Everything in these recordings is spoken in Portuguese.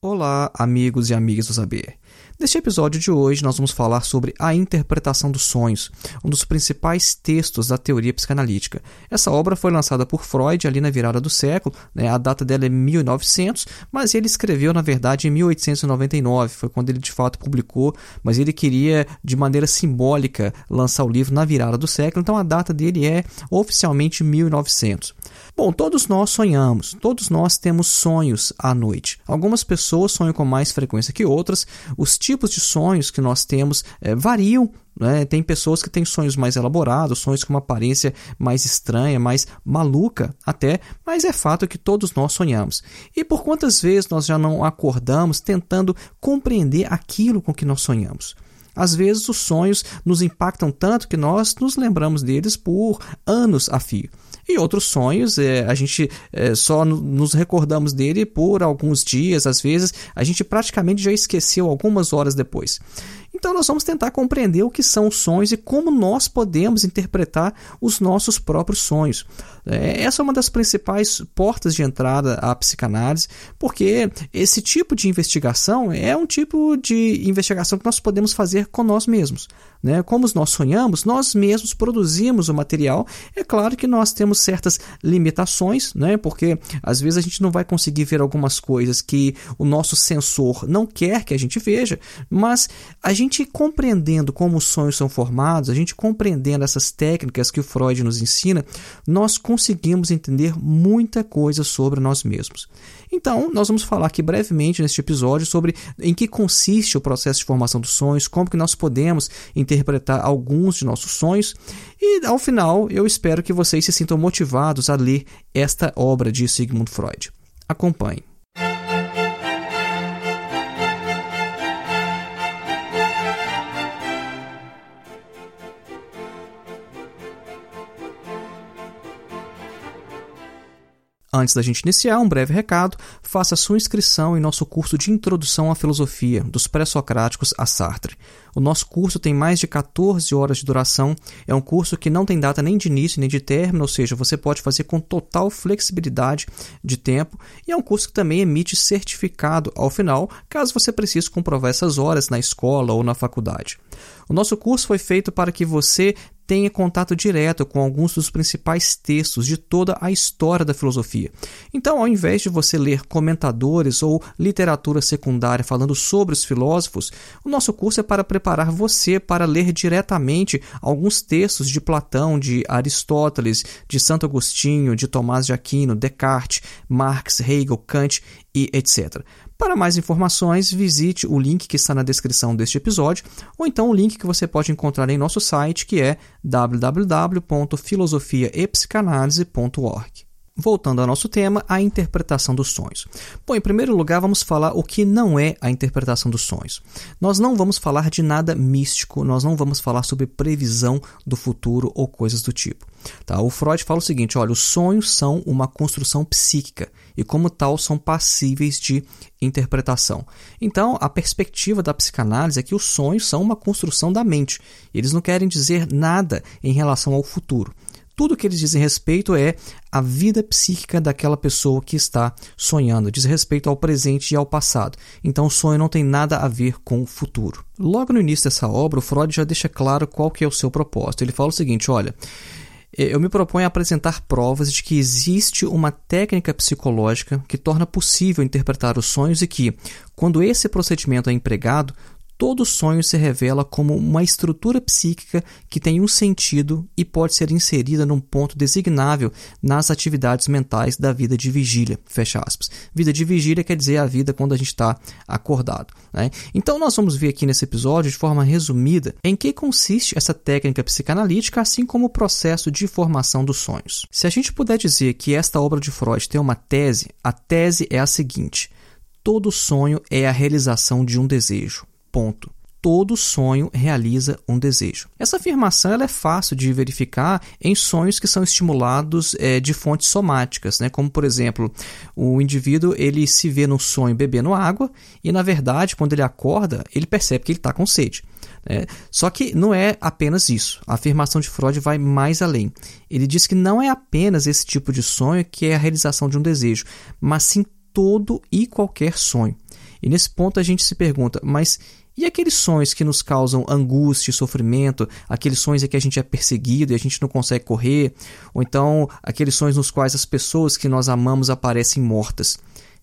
Olá, amigos e amigas do Saber. Neste episódio de hoje, nós vamos falar sobre a interpretação dos sonhos, um dos principais textos da teoria psicanalítica. Essa obra foi lançada por Freud ali na virada do século, né? a data dela é 1900, mas ele escreveu, na verdade, em 1899, foi quando ele de fato publicou, mas ele queria, de maneira simbólica, lançar o livro na virada do século, então a data dele é oficialmente 1900. Bom, todos nós sonhamos, todos nós temos sonhos à noite. Algumas pessoas sonham com mais frequência que outras, os tipos de sonhos que nós temos é, variam. Né? Tem pessoas que têm sonhos mais elaborados, sonhos com uma aparência mais estranha, mais maluca até, mas é fato que todos nós sonhamos. E por quantas vezes nós já não acordamos tentando compreender aquilo com que nós sonhamos? Às vezes os sonhos nos impactam tanto que nós nos lembramos deles por anos a fio. E outros sonhos, é, a gente é, só nos recordamos dele por alguns dias, às vezes a gente praticamente já esqueceu algumas horas depois. Então, nós vamos tentar compreender o que são os sonhos e como nós podemos interpretar os nossos próprios sonhos. É, essa é uma das principais portas de entrada à psicanálise, porque esse tipo de investigação é um tipo de investigação que nós podemos fazer com nós mesmos. Né? Como nós sonhamos, nós mesmos produzimos o material. É claro que nós temos certas limitações, né? porque às vezes a gente não vai conseguir ver algumas coisas que o nosso sensor não quer que a gente veja, mas a gente compreendendo como os sonhos são formados, a gente compreendendo essas técnicas que o Freud nos ensina, nós conseguimos entender muita coisa sobre nós mesmos. Então, nós vamos falar aqui brevemente neste episódio sobre em que consiste o processo de formação dos sonhos, como que nós podemos interpretar alguns de nossos sonhos e, ao final, eu espero que vocês se sintam motivados a ler esta obra de Sigmund Freud. Acompanhe. Antes da gente iniciar, um breve recado: faça sua inscrição em nosso curso de Introdução à Filosofia, dos Pré-Socráticos a Sartre. O nosso curso tem mais de 14 horas de duração, é um curso que não tem data nem de início nem de término, ou seja, você pode fazer com total flexibilidade de tempo, e é um curso que também emite certificado ao final, caso você precise comprovar essas horas na escola ou na faculdade. O nosso curso foi feito para que você tenha contato direto com alguns dos principais textos de toda a história da filosofia. Então, ao invés de você ler comentadores ou literatura secundária falando sobre os filósofos, o nosso curso é para preparar você para ler diretamente alguns textos de Platão, de Aristóteles, de Santo Agostinho, de Tomás de Aquino, Descartes, Marx, Hegel, Kant e etc. Para mais informações, visite o link que está na descrição deste episódio, ou então o link que você pode encontrar em nosso site, que é www.filosofiaepsicanalise.org. Voltando ao nosso tema, a interpretação dos sonhos. Bom, em primeiro lugar, vamos falar o que não é a interpretação dos sonhos. Nós não vamos falar de nada místico, nós não vamos falar sobre previsão do futuro ou coisas do tipo. Tá? O Freud fala o seguinte: olha, os sonhos são uma construção psíquica e, como tal, são passíveis de interpretação. Então, a perspectiva da psicanálise é que os sonhos são uma construção da mente. Eles não querem dizer nada em relação ao futuro tudo que eles dizem respeito é a vida psíquica daquela pessoa que está sonhando, diz respeito ao presente e ao passado. Então o sonho não tem nada a ver com o futuro. Logo no início dessa obra, o Freud já deixa claro qual que é o seu propósito. Ele fala o seguinte, olha, eu me proponho a apresentar provas de que existe uma técnica psicológica que torna possível interpretar os sonhos e que, quando esse procedimento é empregado, todo sonho se revela como uma estrutura psíquica que tem um sentido e pode ser inserida num ponto designável nas atividades mentais da vida de vigília. Fecha aspas. Vida de vigília quer dizer a vida quando a gente está acordado. Né? Então, nós vamos ver aqui nesse episódio, de forma resumida, em que consiste essa técnica psicanalítica, assim como o processo de formação dos sonhos. Se a gente puder dizer que esta obra de Freud tem uma tese, a tese é a seguinte: todo sonho é a realização de um desejo. Ponto. Todo sonho realiza um desejo. Essa afirmação é fácil de verificar em sonhos que são estimulados é, de fontes somáticas, né? como por exemplo, o indivíduo ele se vê no sonho bebendo água e na verdade quando ele acorda ele percebe que ele está com sede. Né? Só que não é apenas isso. A afirmação de Freud vai mais além. Ele diz que não é apenas esse tipo de sonho que é a realização de um desejo, mas sim todo e qualquer sonho. E nesse ponto a gente se pergunta, mas e aqueles sonhos que nos causam angústia e sofrimento, aqueles sonhos em que a gente é perseguido e a gente não consegue correr, ou então aqueles sonhos nos quais as pessoas que nós amamos aparecem mortas.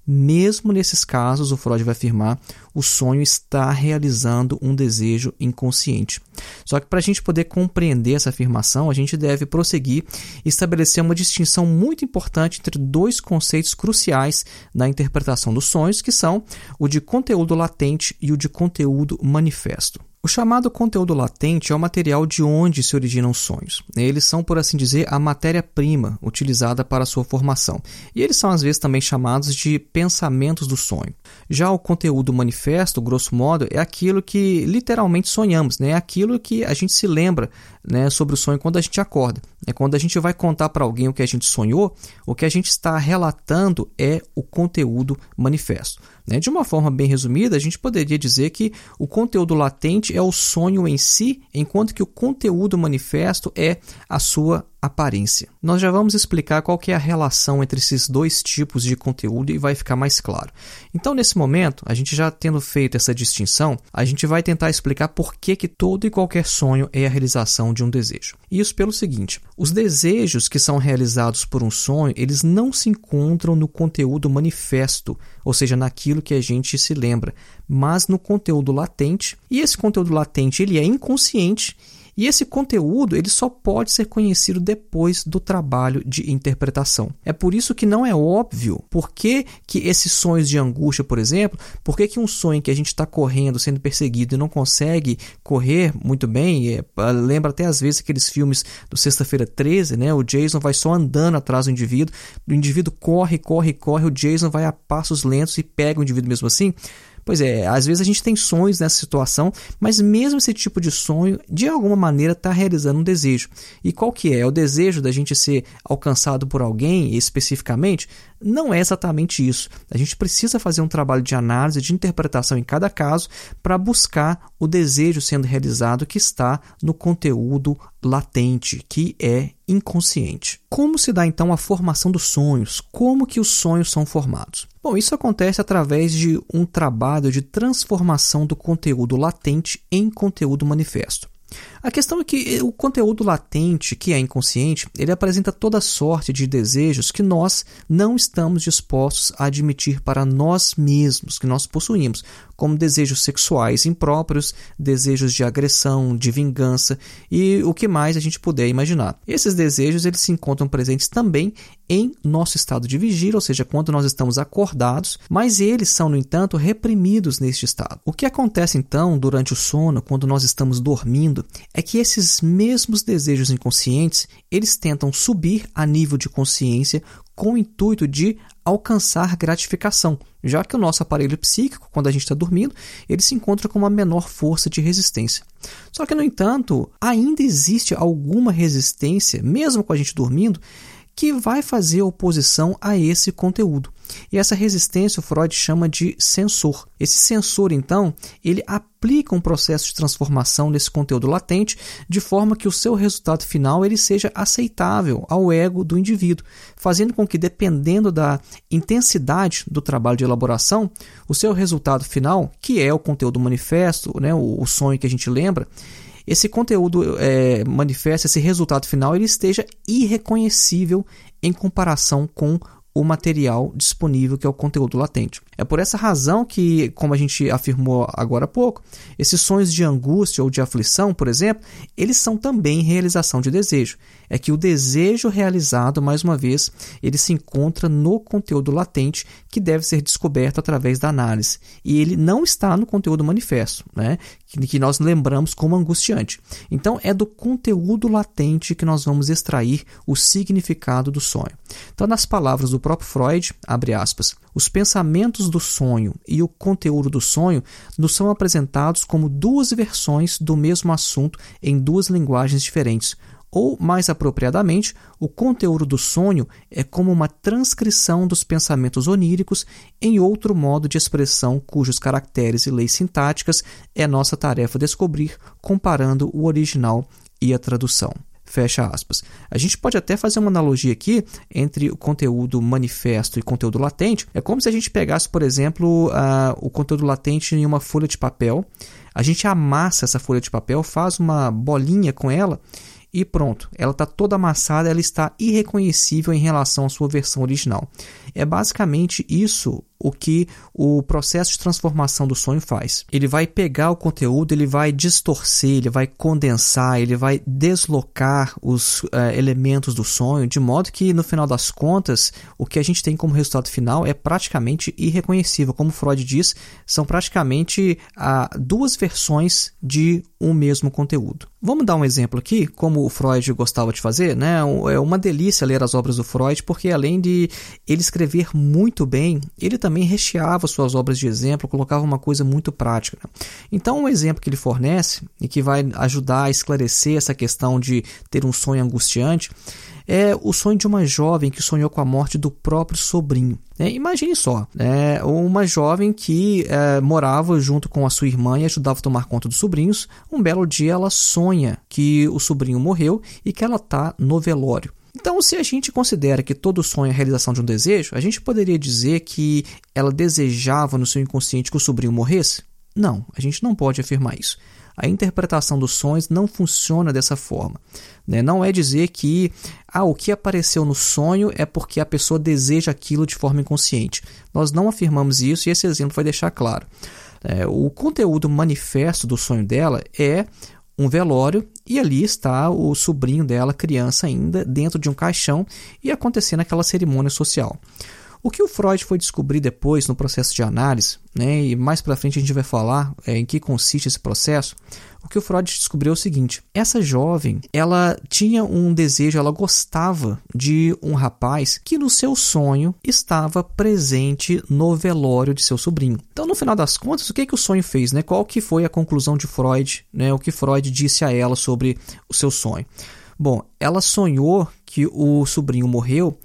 Mesmo nesses casos, o Freud vai afirmar, o sonho está realizando um desejo inconsciente. Só que para a gente poder compreender essa afirmação, a gente deve prosseguir e estabelecer uma distinção muito importante entre dois conceitos cruciais na interpretação dos sonhos, que são o de conteúdo latente e o de conteúdo manifesto. O chamado conteúdo latente é o material de onde se originam os sonhos. Eles são, por assim dizer, a matéria-prima utilizada para sua formação. E eles são, às vezes, também chamados de pensamentos do sonho. Já o conteúdo manifesto, grosso modo, é aquilo que literalmente sonhamos, né? é aquilo que a gente se lembra né, sobre o sonho quando a gente acorda. É quando a gente vai contar para alguém o que a gente sonhou, o que a gente está relatando é o conteúdo manifesto. Né? De uma forma bem resumida, a gente poderia dizer que o conteúdo latente é o sonho em si, enquanto que o conteúdo manifesto é a sua aparência. Nós já vamos explicar qual é a relação entre esses dois tipos de conteúdo e vai ficar mais claro. Então, nesse momento, a gente já tendo feito essa distinção, a gente vai tentar explicar por que, que todo e qualquer sonho é a realização de um desejo. Isso pelo seguinte: os desejos que são realizados por um sonho, eles não se encontram no conteúdo manifesto, ou seja, naquilo que a gente se lembra, mas no conteúdo latente. E esse conteúdo latente, ele é inconsciente e esse conteúdo ele só pode ser conhecido depois do trabalho de interpretação. É por isso que não é óbvio por que, que esses sonhos de angústia, por exemplo, por que, que um sonho que a gente está correndo, sendo perseguido e não consegue correr muito bem, é, lembra até às vezes aqueles filmes do Sexta-feira 13, né? O Jason vai só andando atrás do indivíduo, o indivíduo corre, corre, corre, o Jason vai a passos lentos e pega o indivíduo mesmo assim. Pois é, às vezes a gente tem sonhos nessa situação, mas mesmo esse tipo de sonho, de alguma maneira, está realizando um desejo. E qual que é? É o desejo da gente ser alcançado por alguém especificamente? Não é exatamente isso. A gente precisa fazer um trabalho de análise, de interpretação em cada caso, para buscar o desejo sendo realizado que está no conteúdo latente, que é inconsciente. Como se dá então a formação dos sonhos? Como que os sonhos são formados? Bom, isso acontece através de um trabalho de transformação do conteúdo latente em conteúdo manifesto. A questão é que o conteúdo latente, que é inconsciente, ele apresenta toda sorte de desejos que nós não estamos dispostos a admitir para nós mesmos, que nós possuímos, como desejos sexuais impróprios, desejos de agressão, de vingança e o que mais a gente puder imaginar. Esses desejos eles se encontram presentes também em nosso estado de vigília, ou seja, quando nós estamos acordados, mas eles são, no entanto, reprimidos neste estado. O que acontece então durante o sono, quando nós estamos dormindo, é que esses mesmos desejos inconscientes, eles tentam subir a nível de consciência com o intuito de alcançar gratificação, já que o nosso aparelho psíquico, quando a gente está dormindo, ele se encontra com uma menor força de resistência. Só que, no entanto, ainda existe alguma resistência, mesmo com a gente dormindo, que vai fazer oposição a esse conteúdo. E essa resistência o Freud chama de sensor. Esse sensor, então, ele aplica um processo de transformação nesse conteúdo latente de forma que o seu resultado final ele seja aceitável ao ego do indivíduo, fazendo com que, dependendo da intensidade do trabalho de elaboração, o seu resultado final, que é o conteúdo manifesto, né, o, o sonho que a gente lembra, esse conteúdo é, manifesta, esse resultado final, ele esteja irreconhecível em comparação com o material disponível, que é o conteúdo latente. É por essa razão que, como a gente afirmou agora há pouco, esses sonhos de angústia ou de aflição, por exemplo, eles são também realização de desejo. É que o desejo realizado, mais uma vez, ele se encontra no conteúdo latente que deve ser descoberto através da análise. E ele não está no conteúdo manifesto, né? que nós lembramos como angustiante. Então, é do conteúdo latente que nós vamos extrair o significado do sonho. Então, nas palavras do próprio Freud, abre aspas, os pensamentos do sonho e o conteúdo do sonho nos são apresentados como duas versões do mesmo assunto em duas linguagens diferentes, ou, mais apropriadamente, o conteúdo do sonho é como uma transcrição dos pensamentos oníricos em outro modo de expressão cujos caracteres e leis sintáticas é nossa tarefa descobrir comparando o original e a tradução. Fecha aspas. A gente pode até fazer uma analogia aqui entre o conteúdo manifesto e conteúdo latente. É como se a gente pegasse, por exemplo, o conteúdo latente em uma folha de papel, a gente amassa essa folha de papel, faz uma bolinha com ela e pronto, ela está toda amassada, ela está irreconhecível em relação à sua versão original. É basicamente isso o que o processo de transformação do sonho faz. Ele vai pegar o conteúdo, ele vai distorcer, ele vai condensar, ele vai deslocar os uh, elementos do sonho, de modo que no final das contas, o que a gente tem como resultado final é praticamente irreconhecível. Como Freud diz, são praticamente uh, duas versões de um mesmo conteúdo. Vamos dar um exemplo aqui, como o Freud gostava de fazer, né? É uma delícia ler as obras do Freud, porque além de ele escrever muito bem, ele também recheava suas obras de exemplo, colocava uma coisa muito prática. Né? Então, um exemplo que ele fornece e que vai ajudar a esclarecer essa questão de ter um sonho angustiante é o sonho de uma jovem que sonhou com a morte do próprio sobrinho. É, imagine só, é, uma jovem que é, morava junto com a sua irmã e ajudava a tomar conta dos sobrinhos. Um belo dia ela sonha que o sobrinho morreu e que ela está no velório. Então, se a gente considera que todo sonho é a realização de um desejo, a gente poderia dizer que ela desejava no seu inconsciente que o sobrinho morresse? Não, a gente não pode afirmar isso. A interpretação dos sonhos não funciona dessa forma. Né? Não é dizer que ah, o que apareceu no sonho é porque a pessoa deseja aquilo de forma inconsciente. Nós não afirmamos isso e esse exemplo vai deixar claro. É, o conteúdo manifesto do sonho dela é um velório e ali está o sobrinho dela, criança ainda, dentro de um caixão e acontecendo aquela cerimônia social. O que o Freud foi descobrir depois no processo de análise, né, e mais para frente a gente vai falar é, em que consiste esse processo, o que o Freud descobriu é o seguinte: essa jovem, ela tinha um desejo, ela gostava de um rapaz que no seu sonho estava presente no velório de seu sobrinho. Então, no final das contas, o que que o sonho fez, né? Qual que foi a conclusão de Freud, né? O que Freud disse a ela sobre o seu sonho? Bom, ela sonhou que o sobrinho morreu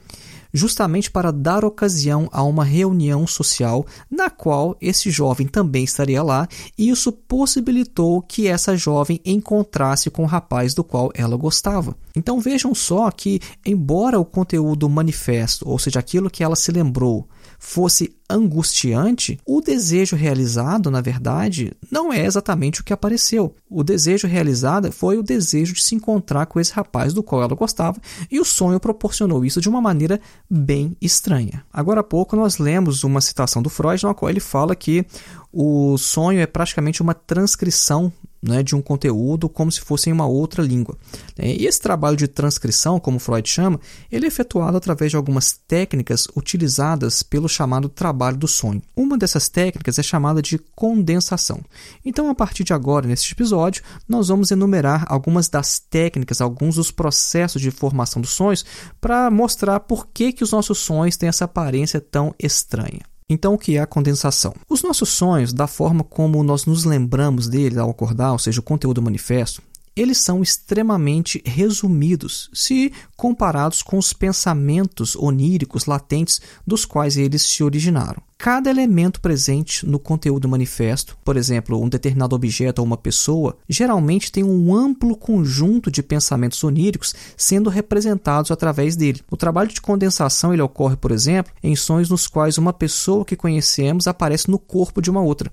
justamente para dar ocasião a uma reunião social na qual esse jovem também estaria lá, e isso possibilitou que essa jovem encontrasse com o rapaz do qual ela gostava. Então vejam só que, embora o conteúdo manifesto, ou seja, aquilo que ela se lembrou, fosse angustiante, o desejo realizado, na verdade, não é exatamente o que apareceu. O desejo realizado foi o desejo de se encontrar com esse rapaz do qual ela gostava, e o sonho proporcionou isso de uma maneira bem estranha. Agora há pouco nós lemos uma citação do Freud na qual ele fala que o sonho é praticamente uma transcrição né, de um conteúdo como se fosse em uma outra língua. Né. E esse trabalho de transcrição, como Freud chama, ele é efetuado através de algumas técnicas utilizadas pelo chamado trabalho do sonho. Uma dessas técnicas é chamada de condensação. Então, a partir de agora, neste episódio, nós vamos enumerar algumas das técnicas, alguns dos processos de formação dos sonhos, para mostrar por que, que os nossos sonhos têm essa aparência tão estranha. Então, o que é a condensação? Os nossos sonhos, da forma como nós nos lembramos deles ao acordar, ou seja, o conteúdo manifesto, eles são extremamente resumidos se comparados com os pensamentos oníricos latentes dos quais eles se originaram cada elemento presente no conteúdo manifesto, por exemplo, um determinado objeto ou uma pessoa, geralmente tem um amplo conjunto de pensamentos oníricos sendo representados através dele. O trabalho de condensação ele ocorre, por exemplo, em sonhos nos quais uma pessoa que conhecemos aparece no corpo de uma outra.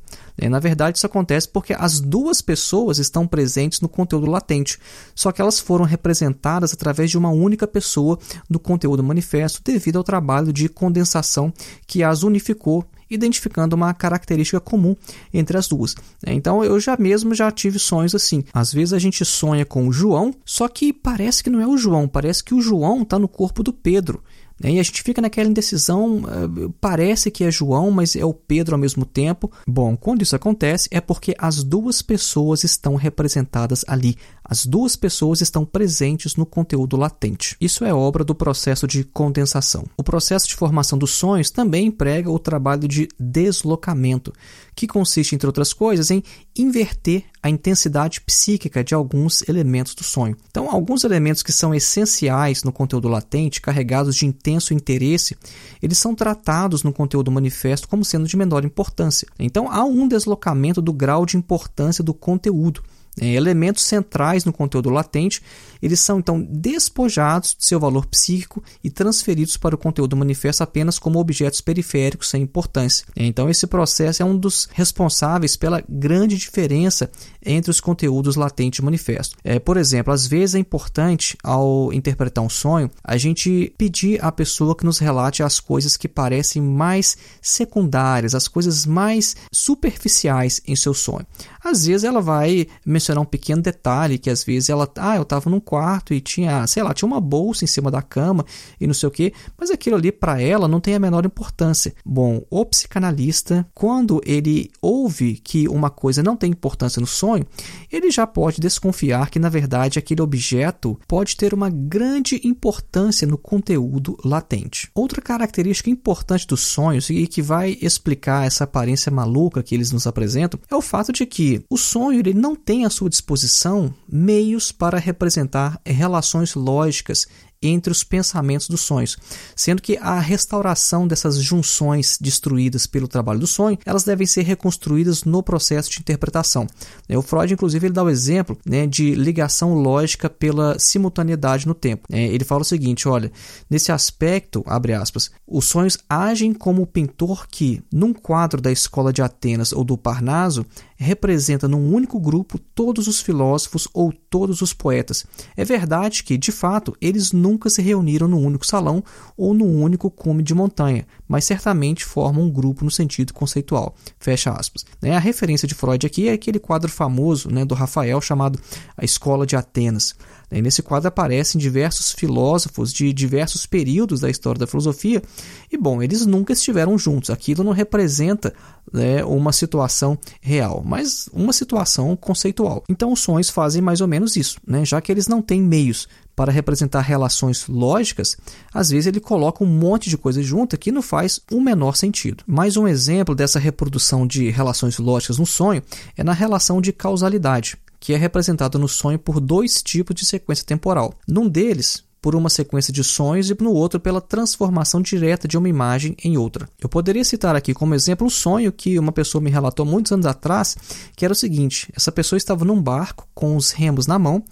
Na verdade, isso acontece porque as duas pessoas estão presentes no conteúdo latente, só que elas foram representadas através de uma única pessoa no conteúdo manifesto devido ao trabalho de condensação que as unificou identificando uma característica comum entre as duas. Então eu já mesmo já tive sonhos assim. Às vezes a gente sonha com o João, só que parece que não é o João, parece que o João está no corpo do Pedro. Né? E a gente fica naquela indecisão, eh, parece que é João, mas é o Pedro ao mesmo tempo. Bom, quando isso acontece é porque as duas pessoas estão representadas ali. As duas pessoas estão presentes no conteúdo latente. Isso é obra do processo de condensação. O processo de formação dos sonhos também emprega o trabalho de deslocamento, que consiste, entre outras coisas, em inverter a intensidade psíquica de alguns elementos do sonho. Então, alguns elementos que são essenciais no conteúdo latente, carregados de intenso interesse, eles são tratados no conteúdo manifesto como sendo de menor importância. Então, há um deslocamento do grau de importância do conteúdo. É, elementos centrais no conteúdo latente, eles são então despojados de seu valor psíquico e transferidos para o conteúdo manifesto apenas como objetos periféricos sem importância. Então, esse processo é um dos responsáveis pela grande diferença entre os conteúdos latente e manifesto. É, por exemplo, às vezes é importante, ao interpretar um sonho, a gente pedir à pessoa que nos relate as coisas que parecem mais secundárias, as coisas mais superficiais em seu sonho. Às vezes ela vai mencionar um pequeno detalhe que às vezes ela, ah, eu estava num quarto e tinha, sei lá, tinha uma bolsa em cima da cama e não sei o que, mas aquilo ali para ela não tem a menor importância. Bom, o psicanalista, quando ele ouve que uma coisa não tem importância no sonho, ele já pode desconfiar que na verdade aquele objeto pode ter uma grande importância no conteúdo latente. Outra característica importante dos sonhos e que vai explicar essa aparência maluca que eles nos apresentam é o fato de que o sonho ele não tem à sua disposição meios para representar relações lógicas entre os pensamentos dos sonhos, sendo que a restauração dessas junções destruídas pelo trabalho do sonho, elas devem ser reconstruídas no processo de interpretação. O Freud, inclusive, ele dá o exemplo né, de ligação lógica pela simultaneidade no tempo. É, ele fala o seguinte, olha, nesse aspecto, abre aspas, os sonhos agem como o pintor que, num quadro da escola de Atenas ou do Parnaso, representa num único grupo todos os filósofos ou todos os poetas. É verdade que, de fato, eles nunca se reuniram num único salão ou num único cume de montanha, mas certamente formam um grupo no sentido conceitual. Fecha aspas. Né, a referência de Freud aqui é aquele quadro famoso né, do Rafael chamado A Escola de Atenas. E nesse quadro aparecem diversos filósofos de diversos períodos da história da filosofia, e bom, eles nunca estiveram juntos. Aquilo não representa né, uma situação real, mas uma situação conceitual. Então, os sonhos fazem mais ou menos isso, né? já que eles não têm meios para representar relações lógicas, às vezes ele coloca um monte de coisa junto que não faz o menor sentido. Mais um exemplo dessa reprodução de relações lógicas no sonho é na relação de causalidade que é representado no sonho por dois tipos de sequência temporal. Num deles, por uma sequência de sonhos e no outro pela transformação direta de uma imagem em outra. Eu poderia citar aqui como exemplo um sonho que uma pessoa me relatou muitos anos atrás, que era o seguinte: essa pessoa estava num barco com os remos na mão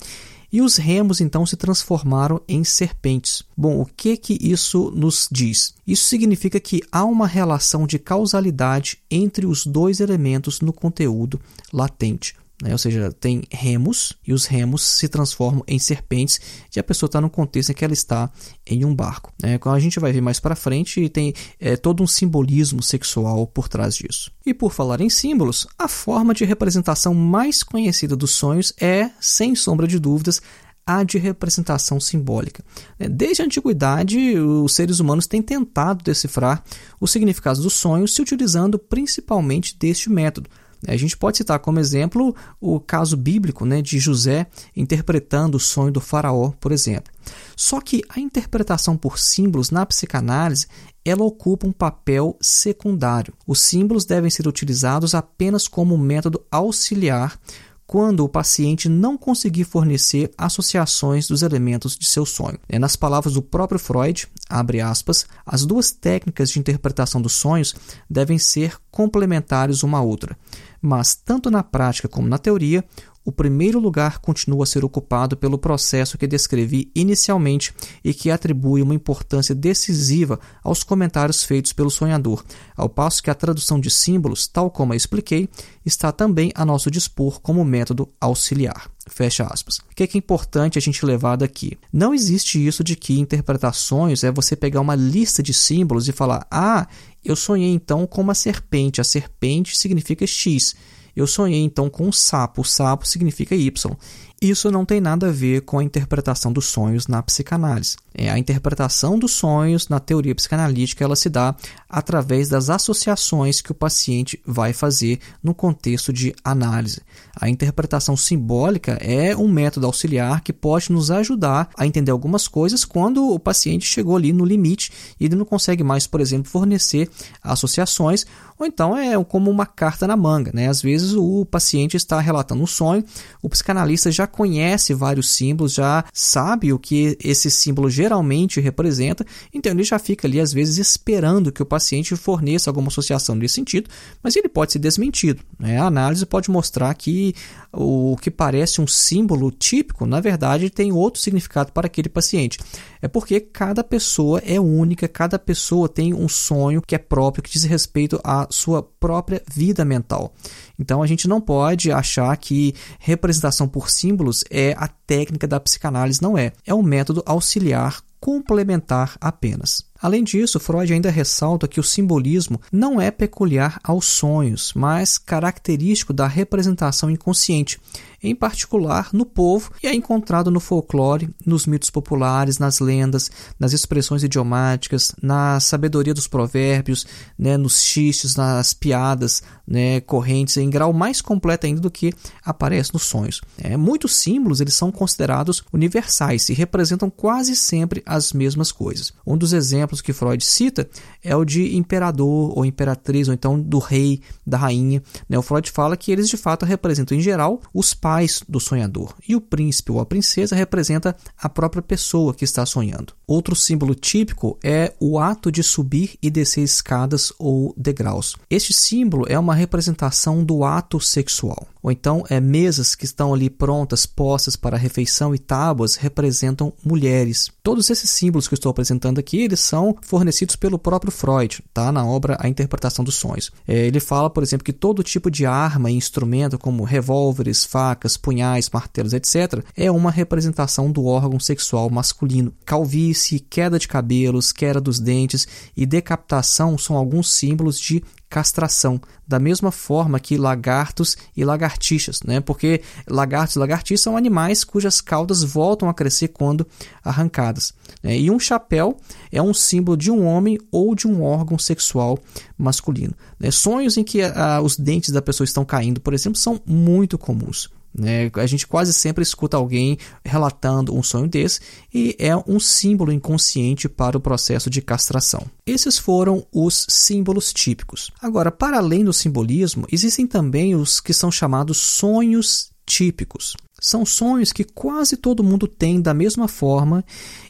e os remos então se transformaram em serpentes. Bom, o que que isso nos diz? Isso significa que há uma relação de causalidade entre os dois elementos no conteúdo latente. Né? Ou seja, tem remos e os remos se transformam em serpentes e a pessoa está no contexto em que ela está em um barco. Né? Como a gente vai ver mais para frente, tem é, todo um simbolismo sexual por trás disso. E por falar em símbolos, a forma de representação mais conhecida dos sonhos é, sem sombra de dúvidas, a de representação simbólica. Né? Desde a antiguidade, os seres humanos têm tentado decifrar os significados dos sonhos se utilizando principalmente deste método a gente pode citar como exemplo o caso bíblico né, de José interpretando o sonho do faraó, por exemplo. Só que a interpretação por símbolos na psicanálise ela ocupa um papel secundário. Os símbolos devem ser utilizados apenas como método auxiliar quando o paciente não conseguir fornecer associações dos elementos de seu sonho. É nas palavras do próprio Freud, abre aspas, as duas técnicas de interpretação dos sonhos devem ser complementares uma à outra, mas tanto na prática como na teoria, o primeiro lugar continua a ser ocupado pelo processo que descrevi inicialmente e que atribui uma importância decisiva aos comentários feitos pelo sonhador, ao passo que a tradução de símbolos, tal como a expliquei, está também a nosso dispor como método auxiliar. Fecha aspas. O que é, que é importante a gente levar daqui? Não existe isso de que interpretações é você pegar uma lista de símbolos e falar: ah, eu sonhei então com uma serpente, a serpente significa X. Eu sonhei então com um sapo, o sapo significa Y. Isso não tem nada a ver com a interpretação dos sonhos na psicanálise. É, a interpretação dos sonhos na teoria psicanalítica ela se dá através das associações que o paciente vai fazer no contexto de análise. A interpretação simbólica é um método auxiliar que pode nos ajudar a entender algumas coisas quando o paciente chegou ali no limite e ele não consegue mais, por exemplo, fornecer associações, ou então é como uma carta na manga. Né? Às vezes o paciente está relatando um sonho, o psicanalista já conhece vários símbolos, já sabe o que esse símbolo geralmente representa, então ele já fica ali às vezes esperando que o paciente forneça alguma associação nesse sentido, mas ele pode ser desmentido. Né? A análise pode mostrar que o que parece um símbolo típico, na verdade, tem outro significado para aquele paciente. É porque cada pessoa é única, cada pessoa tem um sonho que é próprio, que diz respeito à sua própria vida mental. Então a gente não pode achar que representação por símbolos é a técnica da psicanálise, não é. É um método auxiliar complementar apenas. Além disso, Freud ainda ressalta que o simbolismo não é peculiar aos sonhos, mas característico da representação inconsciente, em particular no povo e é encontrado no folclore, nos mitos populares, nas lendas, nas expressões idiomáticas, na sabedoria dos provérbios, né, nos xistes, nas piadas né, correntes, em grau mais completo ainda do que aparece nos sonhos. É, muitos símbolos eles são considerados universais e representam quase sempre as mesmas coisas. Um dos exemplos que Freud cita é o de imperador ou imperatriz, ou então do rei, da rainha. Né? O Freud fala que eles de fato representam, em geral, os pais do sonhador, e o príncipe ou a princesa representa a própria pessoa que está sonhando. Outro símbolo típico é o ato de subir e descer escadas ou degraus. Este símbolo é uma representação do ato sexual. Ou então, é, mesas que estão ali prontas, postas para refeição e tábuas representam mulheres. Todos esses símbolos que eu estou apresentando aqui, eles são fornecidos pelo próprio Freud, tá? na obra A Interpretação dos Sonhos. É, ele fala, por exemplo, que todo tipo de arma e instrumento, como revólveres, facas, punhais, martelos, etc., é uma representação do órgão sexual masculino. Calvície, queda de cabelos, queda dos dentes e decapitação são alguns símbolos de castração, da mesma forma que lagartos e lagartixas, né? porque lagartos e lagartixas são animais cujas caudas voltam a crescer quando arrancadas. Né? E um chapéu é um símbolo de um homem ou de um órgão sexual masculino. Né? Sonhos em que ah, os dentes da pessoa estão caindo, por exemplo, são muito comuns. Né? A gente quase sempre escuta alguém relatando um sonho desse e é um símbolo inconsciente para o processo de castração. Esses foram os símbolos típicos. Agora, para além do simbolismo, existem também os que são chamados sonhos típicos. São sonhos que quase todo mundo tem da mesma forma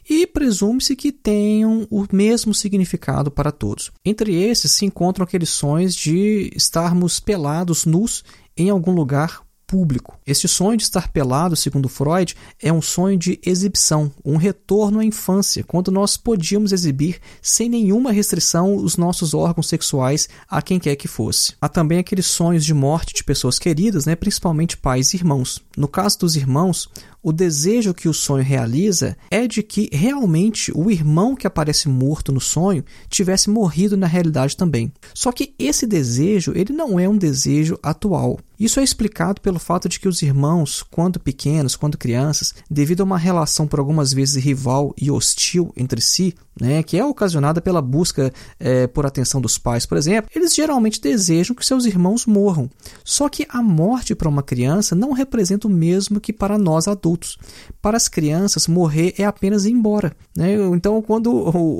e presume-se que tenham o mesmo significado para todos. Entre esses se encontram aqueles sonhos de estarmos pelados nus em algum lugar público. Este sonho de estar pelado, segundo Freud, é um sonho de exibição, um retorno à infância, quando nós podíamos exibir sem nenhuma restrição os nossos órgãos sexuais a quem quer que fosse. Há também aqueles sonhos de morte de pessoas queridas, né, principalmente pais e irmãos. No caso dos irmãos, o desejo que o sonho realiza é de que realmente o irmão que aparece morto no sonho tivesse morrido na realidade também. Só que esse desejo, ele não é um desejo atual. Isso é explicado pelo fato de que os irmãos, quando pequenos, quando crianças, devido a uma relação por algumas vezes rival e hostil entre si, né, que é ocasionada pela busca é, por atenção dos pais, por exemplo, eles geralmente desejam que seus irmãos morram. Só que a morte para uma criança não representa o mesmo que para nós adultos. Para as crianças, morrer é apenas ir embora. Né? Então, quando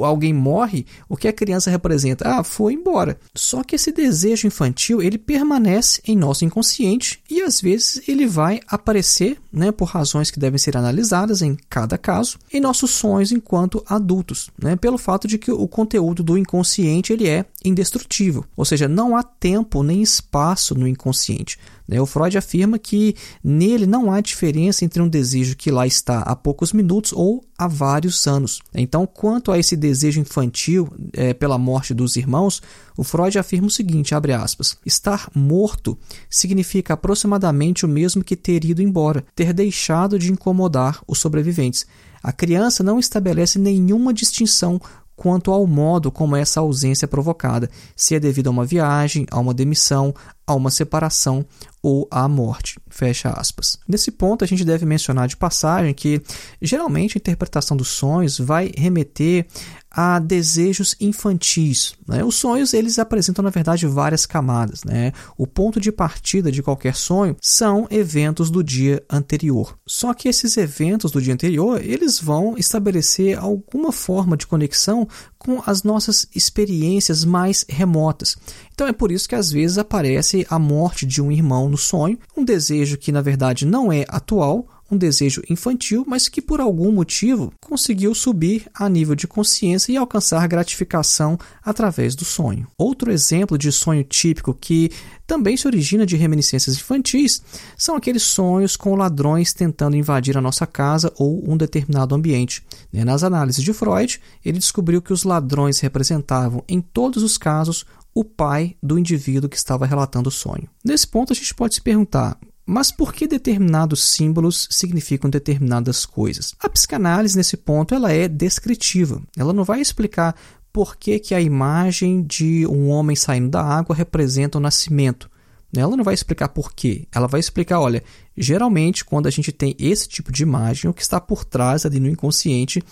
alguém morre, o que a criança representa? Ah, foi embora. Só que esse desejo infantil ele permanece em nosso inconsciente e às vezes ele vai aparecer, né, por razões que devem ser analisadas em cada caso, em nossos sonhos enquanto adultos né, pelo fato de que o conteúdo do inconsciente ele é indestrutível, ou seja, não há tempo nem espaço no inconsciente. Né? O Freud afirma que nele não há diferença entre um desejo que lá está há poucos minutos ou há vários anos. Então, quanto a esse desejo infantil é, pela morte dos irmãos, o Freud afirma o seguinte, aspas, estar morto significa aproximadamente o mesmo que ter ido embora, ter deixado de incomodar os sobreviventes. A criança não estabelece nenhuma distinção quanto ao modo como essa ausência é provocada, se é devido a uma viagem, a uma demissão, a uma separação ou à morte. Fecha aspas. Nesse ponto, a gente deve mencionar de passagem que geralmente a interpretação dos sonhos vai remeter a desejos infantis. Né? Os sonhos eles apresentam na verdade várias camadas. Né? O ponto de partida de qualquer sonho são eventos do dia anterior. Só que esses eventos do dia anterior eles vão estabelecer alguma forma de conexão com as nossas experiências mais remotas. Então é por isso que às vezes aparece a morte de um irmão no sonho, um desejo que na verdade não é atual, um desejo infantil, mas que por algum motivo conseguiu subir a nível de consciência e alcançar gratificação através do sonho. Outro exemplo de sonho típico que também se origina de reminiscências infantis são aqueles sonhos com ladrões tentando invadir a nossa casa ou um determinado ambiente. Né, nas análises de Freud, ele descobriu que os ladrões representavam, em todos os casos, o pai do indivíduo que estava relatando o sonho. Nesse ponto, a gente pode se perguntar: mas por que determinados símbolos significam determinadas coisas? A psicanálise, nesse ponto, ela é descritiva. Ela não vai explicar por que, que a imagem de um homem saindo da água representa o nascimento. Ela não vai explicar por quê. Ela vai explicar, olha, geralmente quando a gente tem esse tipo de imagem, o que está por trás ali no inconsciente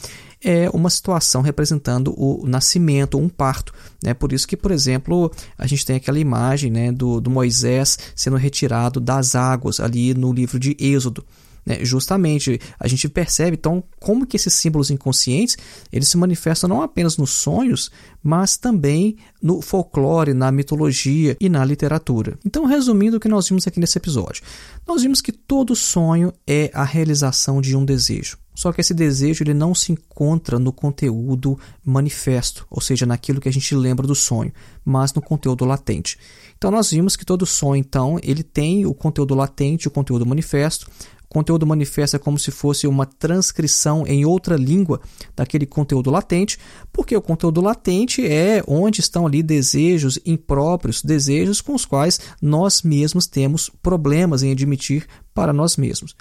é uma situação representando o nascimento, um parto. Né? Por isso que, por exemplo, a gente tem aquela imagem né, do, do Moisés sendo retirado das águas ali no livro de Êxodo. Né? Justamente, a gente percebe então como que esses símbolos inconscientes eles se manifestam não apenas nos sonhos, mas também no folclore, na mitologia e na literatura. Então, resumindo o que nós vimos aqui nesse episódio, nós vimos que todo sonho é a realização de um desejo. Só que esse desejo ele não se encontra no conteúdo manifesto, ou seja, naquilo que a gente lembra do sonho, mas no conteúdo latente. Então nós vimos que todo sonho então ele tem o conteúdo latente, o conteúdo manifesto, conteúdo manifesto é como se fosse uma transcrição em outra língua daquele conteúdo latente, porque o conteúdo latente é onde estão ali desejos impróprios, desejos com os quais nós mesmos temos problemas em admitir para nós mesmos.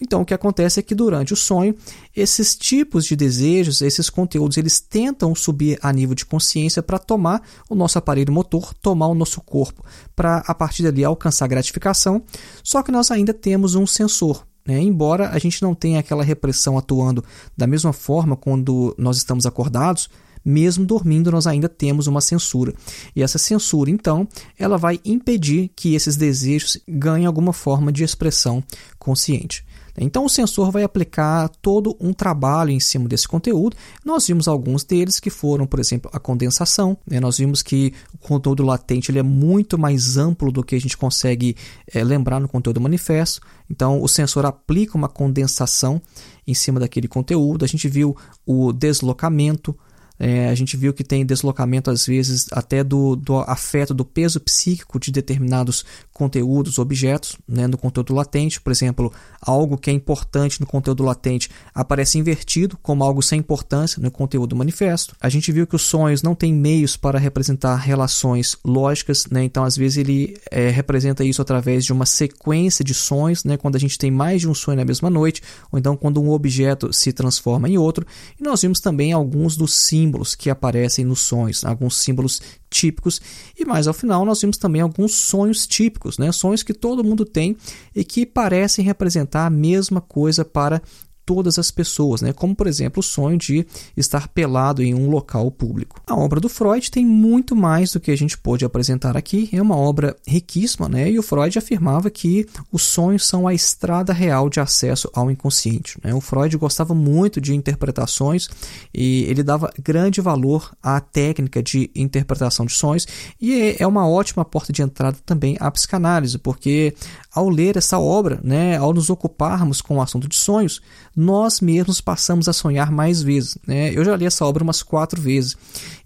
Então, o que acontece é que durante o sonho, esses tipos de desejos, esses conteúdos, eles tentam subir a nível de consciência para tomar o nosso aparelho motor, tomar o nosso corpo, para a partir dali alcançar gratificação. Só que nós ainda temos um sensor, né? Embora a gente não tenha aquela repressão atuando da mesma forma quando nós estamos acordados, mesmo dormindo nós ainda temos uma censura. E essa censura, então, ela vai impedir que esses desejos ganhem alguma forma de expressão consciente. Então, o sensor vai aplicar todo um trabalho em cima desse conteúdo. Nós vimos alguns deles que foram, por exemplo, a condensação. Né? Nós vimos que o conteúdo latente ele é muito mais amplo do que a gente consegue é, lembrar no conteúdo manifesto. Então, o sensor aplica uma condensação em cima daquele conteúdo. A gente viu o deslocamento. É, a gente viu que tem deslocamento, às vezes, até do, do afeto do peso psíquico de determinados conteúdos, objetos, né, no conteúdo latente. Por exemplo, algo que é importante no conteúdo latente aparece invertido como algo sem importância no conteúdo manifesto. A gente viu que os sonhos não têm meios para representar relações lógicas, né, então às vezes ele é, representa isso através de uma sequência de sonhos, né, quando a gente tem mais de um sonho na mesma noite, ou então quando um objeto se transforma em outro. E nós vimos também alguns dos símbolos que aparecem nos sonhos, alguns símbolos típicos. E mais ao final, nós vimos também alguns sonhos típicos, né? sonhos que todo mundo tem e que parecem representar a mesma coisa para todas as pessoas, né? como por exemplo o sonho de estar pelado em um local público. A obra do Freud tem muito mais do que a gente pôde apresentar aqui, é uma obra riquíssima, né? e o Freud afirmava que os sonhos são a estrada real de acesso ao inconsciente. Né? O Freud gostava muito de interpretações e ele dava grande valor à técnica de interpretação de sonhos, e é uma ótima porta de entrada também à psicanálise, porque ao ler essa obra, né, ao nos ocuparmos com o assunto de sonhos, nós mesmos passamos a sonhar mais vezes. Né? Eu já li essa obra umas quatro vezes.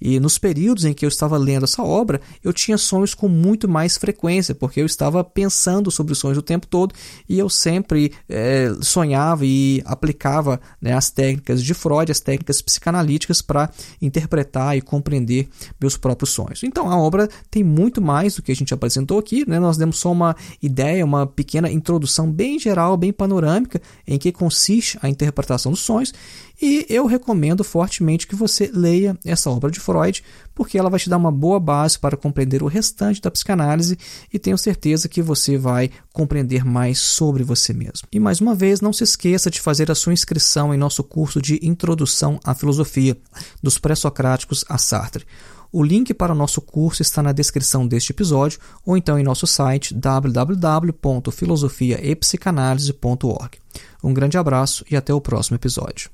E nos períodos em que eu estava lendo essa obra, eu tinha sonhos com muito mais frequência, porque eu estava pensando sobre os sonhos o tempo todo e eu sempre é, sonhava e aplicava né, as técnicas de Freud, as técnicas psicanalíticas para interpretar e compreender meus próprios sonhos. Então a obra tem muito mais do que a gente apresentou aqui, né? nós demos só uma ideia, uma pequena introdução bem geral, bem panorâmica, em que consiste a interpretação dos sonhos e eu recomendo fortemente que você leia essa obra de Freud, porque ela vai te dar uma boa base para compreender o restante da psicanálise e tenho certeza que você vai compreender mais sobre você mesmo. E mais uma vez, não se esqueça de fazer a sua inscrição em nosso curso de Introdução à Filosofia, dos pré-socráticos a Sartre. O link para o nosso curso está na descrição deste episódio ou então em nosso site www.filosofiaepsicanalise.org. Um grande abraço e até o próximo episódio.